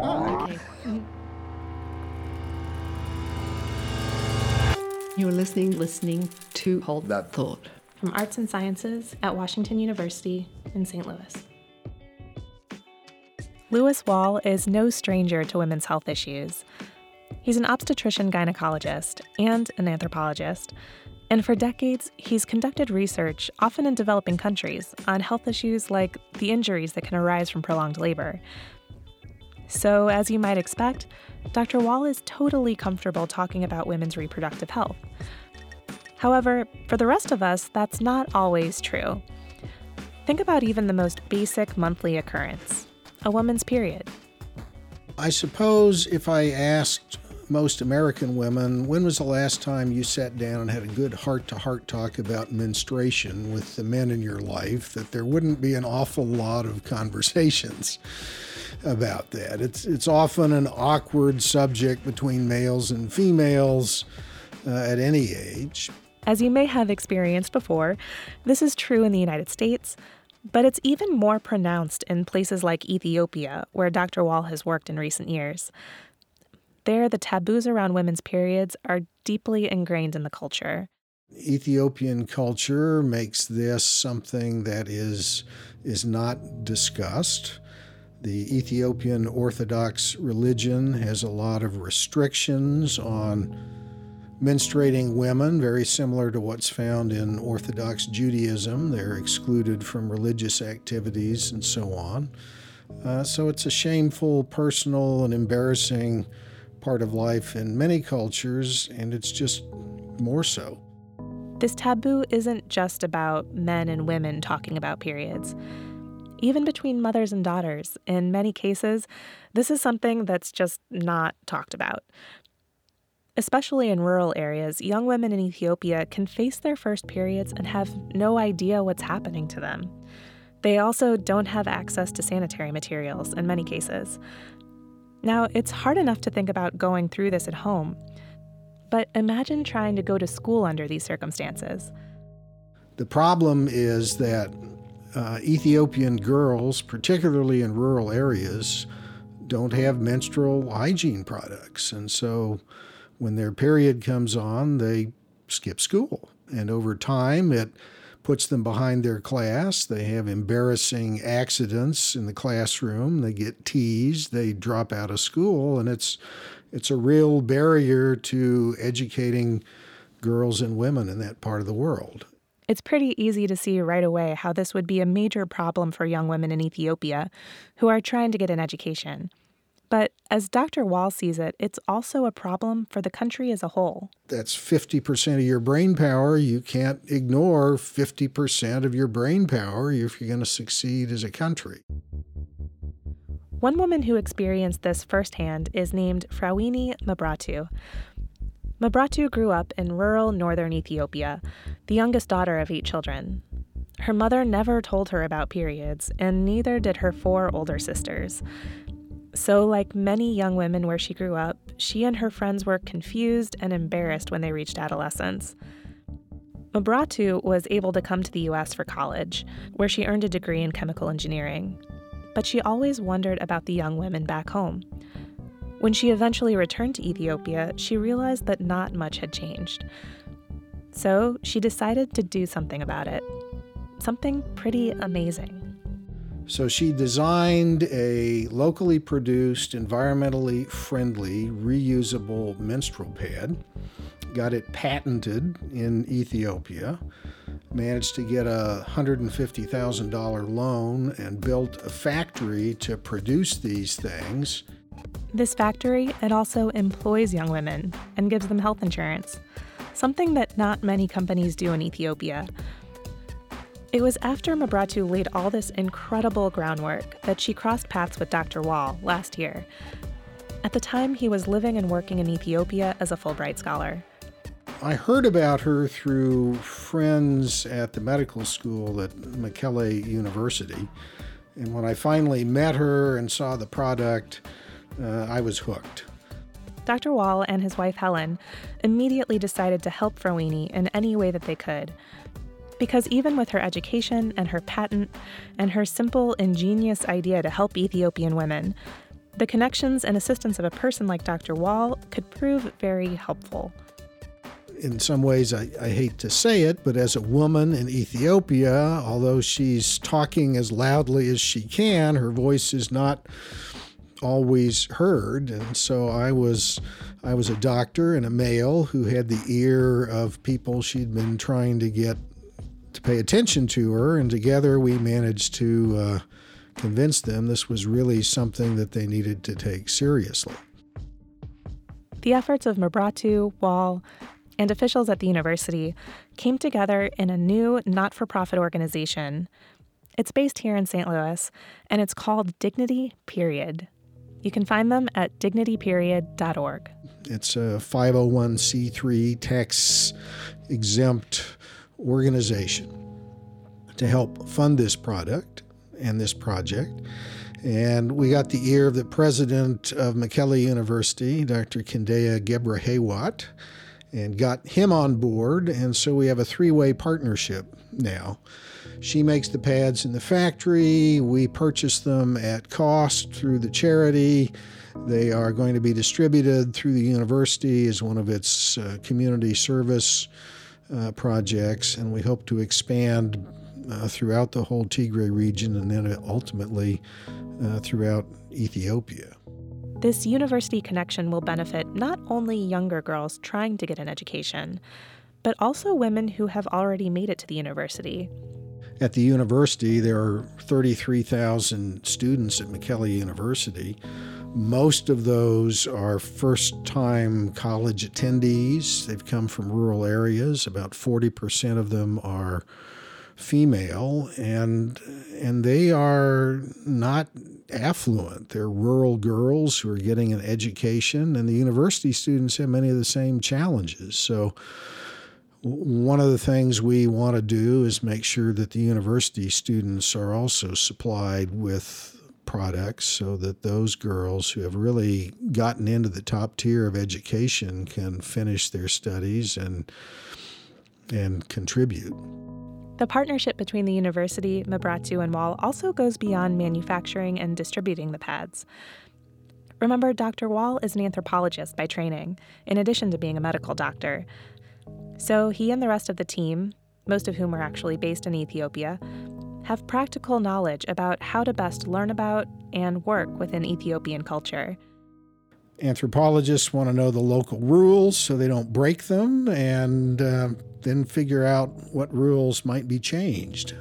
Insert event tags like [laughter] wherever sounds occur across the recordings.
Oh, okay. You're listening, listening to Hold That Thought from Arts and Sciences at Washington University in St. Louis. Lewis Wall is no stranger to women's health issues. He's an obstetrician gynecologist and an anthropologist, and for decades, he's conducted research, often in developing countries, on health issues like the injuries that can arise from prolonged labor. So, as you might expect, Dr. Wall is totally comfortable talking about women's reproductive health. However, for the rest of us, that's not always true. Think about even the most basic monthly occurrence a woman's period. I suppose if I asked most American women, when was the last time you sat down and had a good heart to heart talk about menstruation with the men in your life, that there wouldn't be an awful lot of conversations about that. It's, it's often an awkward subject between males and females uh, at any age. As you may have experienced before, this is true in the United States, but it's even more pronounced in places like Ethiopia, where Dr. Wall has worked in recent years. There, the taboos around women's periods are deeply ingrained in the culture. Ethiopian culture makes this something that is is not discussed. The Ethiopian Orthodox religion has a lot of restrictions on menstruating women, very similar to what's found in Orthodox Judaism. They're excluded from religious activities and so on. Uh, so it's a shameful, personal, and embarrassing part of life in many cultures, and it's just more so. This taboo isn't just about men and women talking about periods. Even between mothers and daughters, in many cases, this is something that's just not talked about. Especially in rural areas, young women in Ethiopia can face their first periods and have no idea what's happening to them. They also don't have access to sanitary materials in many cases. Now, it's hard enough to think about going through this at home, but imagine trying to go to school under these circumstances. The problem is that uh, Ethiopian girls, particularly in rural areas, don't have menstrual hygiene products. And so when their period comes on, they skip school. And over time, it puts them behind their class. They have embarrassing accidents in the classroom. They get teased. They drop out of school. And it's, it's a real barrier to educating girls and women in that part of the world. It's pretty easy to see right away how this would be a major problem for young women in Ethiopia who are trying to get an education. But as Dr. Wall sees it, it's also a problem for the country as a whole. That's 50% of your brain power. You can't ignore 50% of your brain power if you're going to succeed as a country. One woman who experienced this firsthand is named Freweini Mebratu. Mebratu grew up in rural northern Ethiopia, the youngest daughter of eight children. Her mother never told her about periods, and neither did her four older sisters. So, like many young women where she grew up, she and her friends were confused and embarrassed when they reached adolescence. Mebratu was able to come to the US for college, where she earned a degree in chemical engineering. But she always wondered about the young women back home. When she eventually returned to Ethiopia, she realized that not much had changed. So she decided to do something about it. Something pretty amazing. So she designed a locally produced, environmentally friendly, reusable menstrual pad, got it patented in Ethiopia, managed to get a $150,000 loan, and built a factory to produce these things. This factory, it also employs young women and gives them health insurance, something that not many companies do in Ethiopia. It was after Mebratu laid all this incredible groundwork that she crossed paths with Dr. Wall last year. At the time, he was living and working in Ethiopia as a Fulbright scholar. I heard about her through friends at the medical school at Mekelle University. And when I finally met her and saw the product, uh, I was hooked. Dr. Wall and his wife Helen immediately decided to help Freweini in any way that they could. Because even with her education and her patent and her simple, ingenious idea to help Ethiopian women, the connections and assistance of a person like Dr. Wall could prove very helpful. In some ways, I, I, hate to say it, but as a woman in Ethiopia, although she's talking as loudly as she can, her voice is not always heard. And so I was I was a doctor and a male who had the ear of people she'd been trying to get to pay attention to her, and together we managed to uh, convince them this was really something that they needed to take seriously. The efforts of Mebratu, Wall, and officials at the university came together in a new not for profit organization. It's based here in St. Louis, and it's called Dignity Period. You can find them at dignityperiod.org. It's a 501c3 tax exempt organization to help fund this product and this project. And we got the ear of the president of Mekelle University, Dr. Kindeya Gebrehiwot, and got him on board. And so we have a three way partnership now. She makes the pads in the factory. We purchase them at cost through the charity. They are going to be distributed through the university as one of its uh, community service uh, projects, and we hope to expand uh, throughout the whole Tigray region and then ultimately uh, throughout Ethiopia. This university connection will benefit not only younger girls trying to get an education, but also women who have already made it to the university. At the university, there are 33,000 students at Mekelle University. Most of those are first time college attendees. They've come from rural areas. About 40% of them are female, and, and they are not affluent. They're rural girls who are getting an education, and the university students have many of the same challenges. So, one of the things we want to do is make sure that the university students are also supplied with products so that those girls who have really gotten into the top tier of education can finish their studies and and contribute. The partnership between the university, Mebratu, and Wall also goes beyond manufacturing and distributing the pads. Remember, Dr. Wall is an anthropologist by training, in addition to being a medical doctor. So he and the rest of the team, most of whom are actually based in Ethiopia, have practical knowledge about how to best learn about and work within Ethiopian culture. Anthropologists want to know the local rules so they don't break them and uh, then figure out what rules might be changed.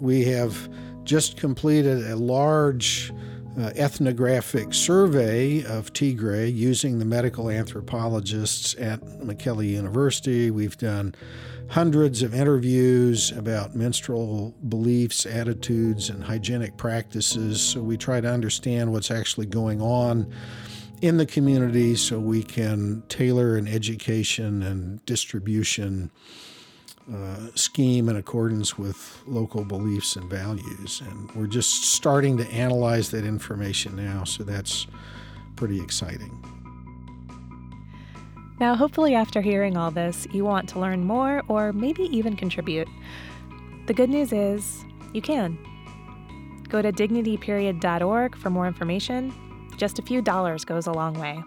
We have just completed a large uh, ethnographic survey of Tigray using the medical anthropologists at Mekelle University. We've done hundreds of interviews about menstrual beliefs, attitudes, and hygienic practices. So we try to understand what's actually going on in the community so we can tailor an education and distribution uh, scheme in accordance with local beliefs and values. And we're just starting to analyze that information now, so that's pretty exciting. Now, hopefully, after hearing all this, you want to learn more or maybe even contribute. The good news is you can. Go to dignityperiod.org for more information. Just a few dollars goes a long way.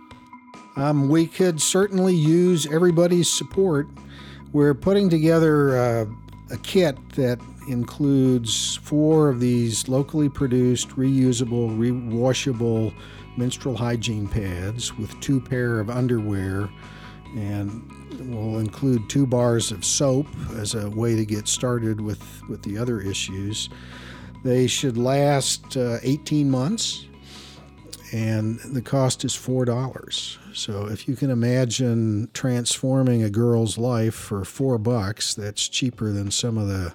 Um, we could certainly use everybody's support. We're putting together uh, a kit that includes four of these locally produced, reusable, rewashable menstrual hygiene pads with two pair of underwear and we'll include two bars of soap as a way to get started with, with the other issues. They should last uh, 18 months, and the cost is $4. So if you can imagine transforming a girl's life for four bucks, that's cheaper than some of the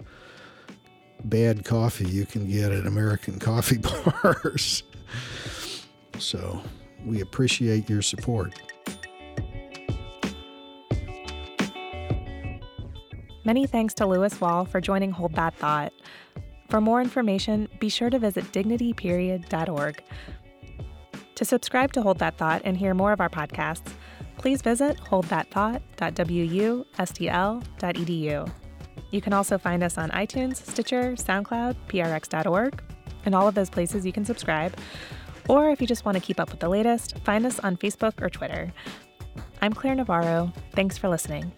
bad coffee you can get at American [laughs] coffee bars. so we appreciate your support. Many thanks to Lewis Wall for joining Hold That Thought. For more information, be sure to visit dignityperiod.org. To subscribe to Hold That Thought and hear more of our podcasts, please visit holdthatthought.wustl.edu. You can also find us on iTunes, Stitcher, SoundCloud, prx.org, and all of those places you can subscribe. Or if you just want to keep up with the latest, find us on Facebook or Twitter. I'm Claire Navarro. Thanks for listening.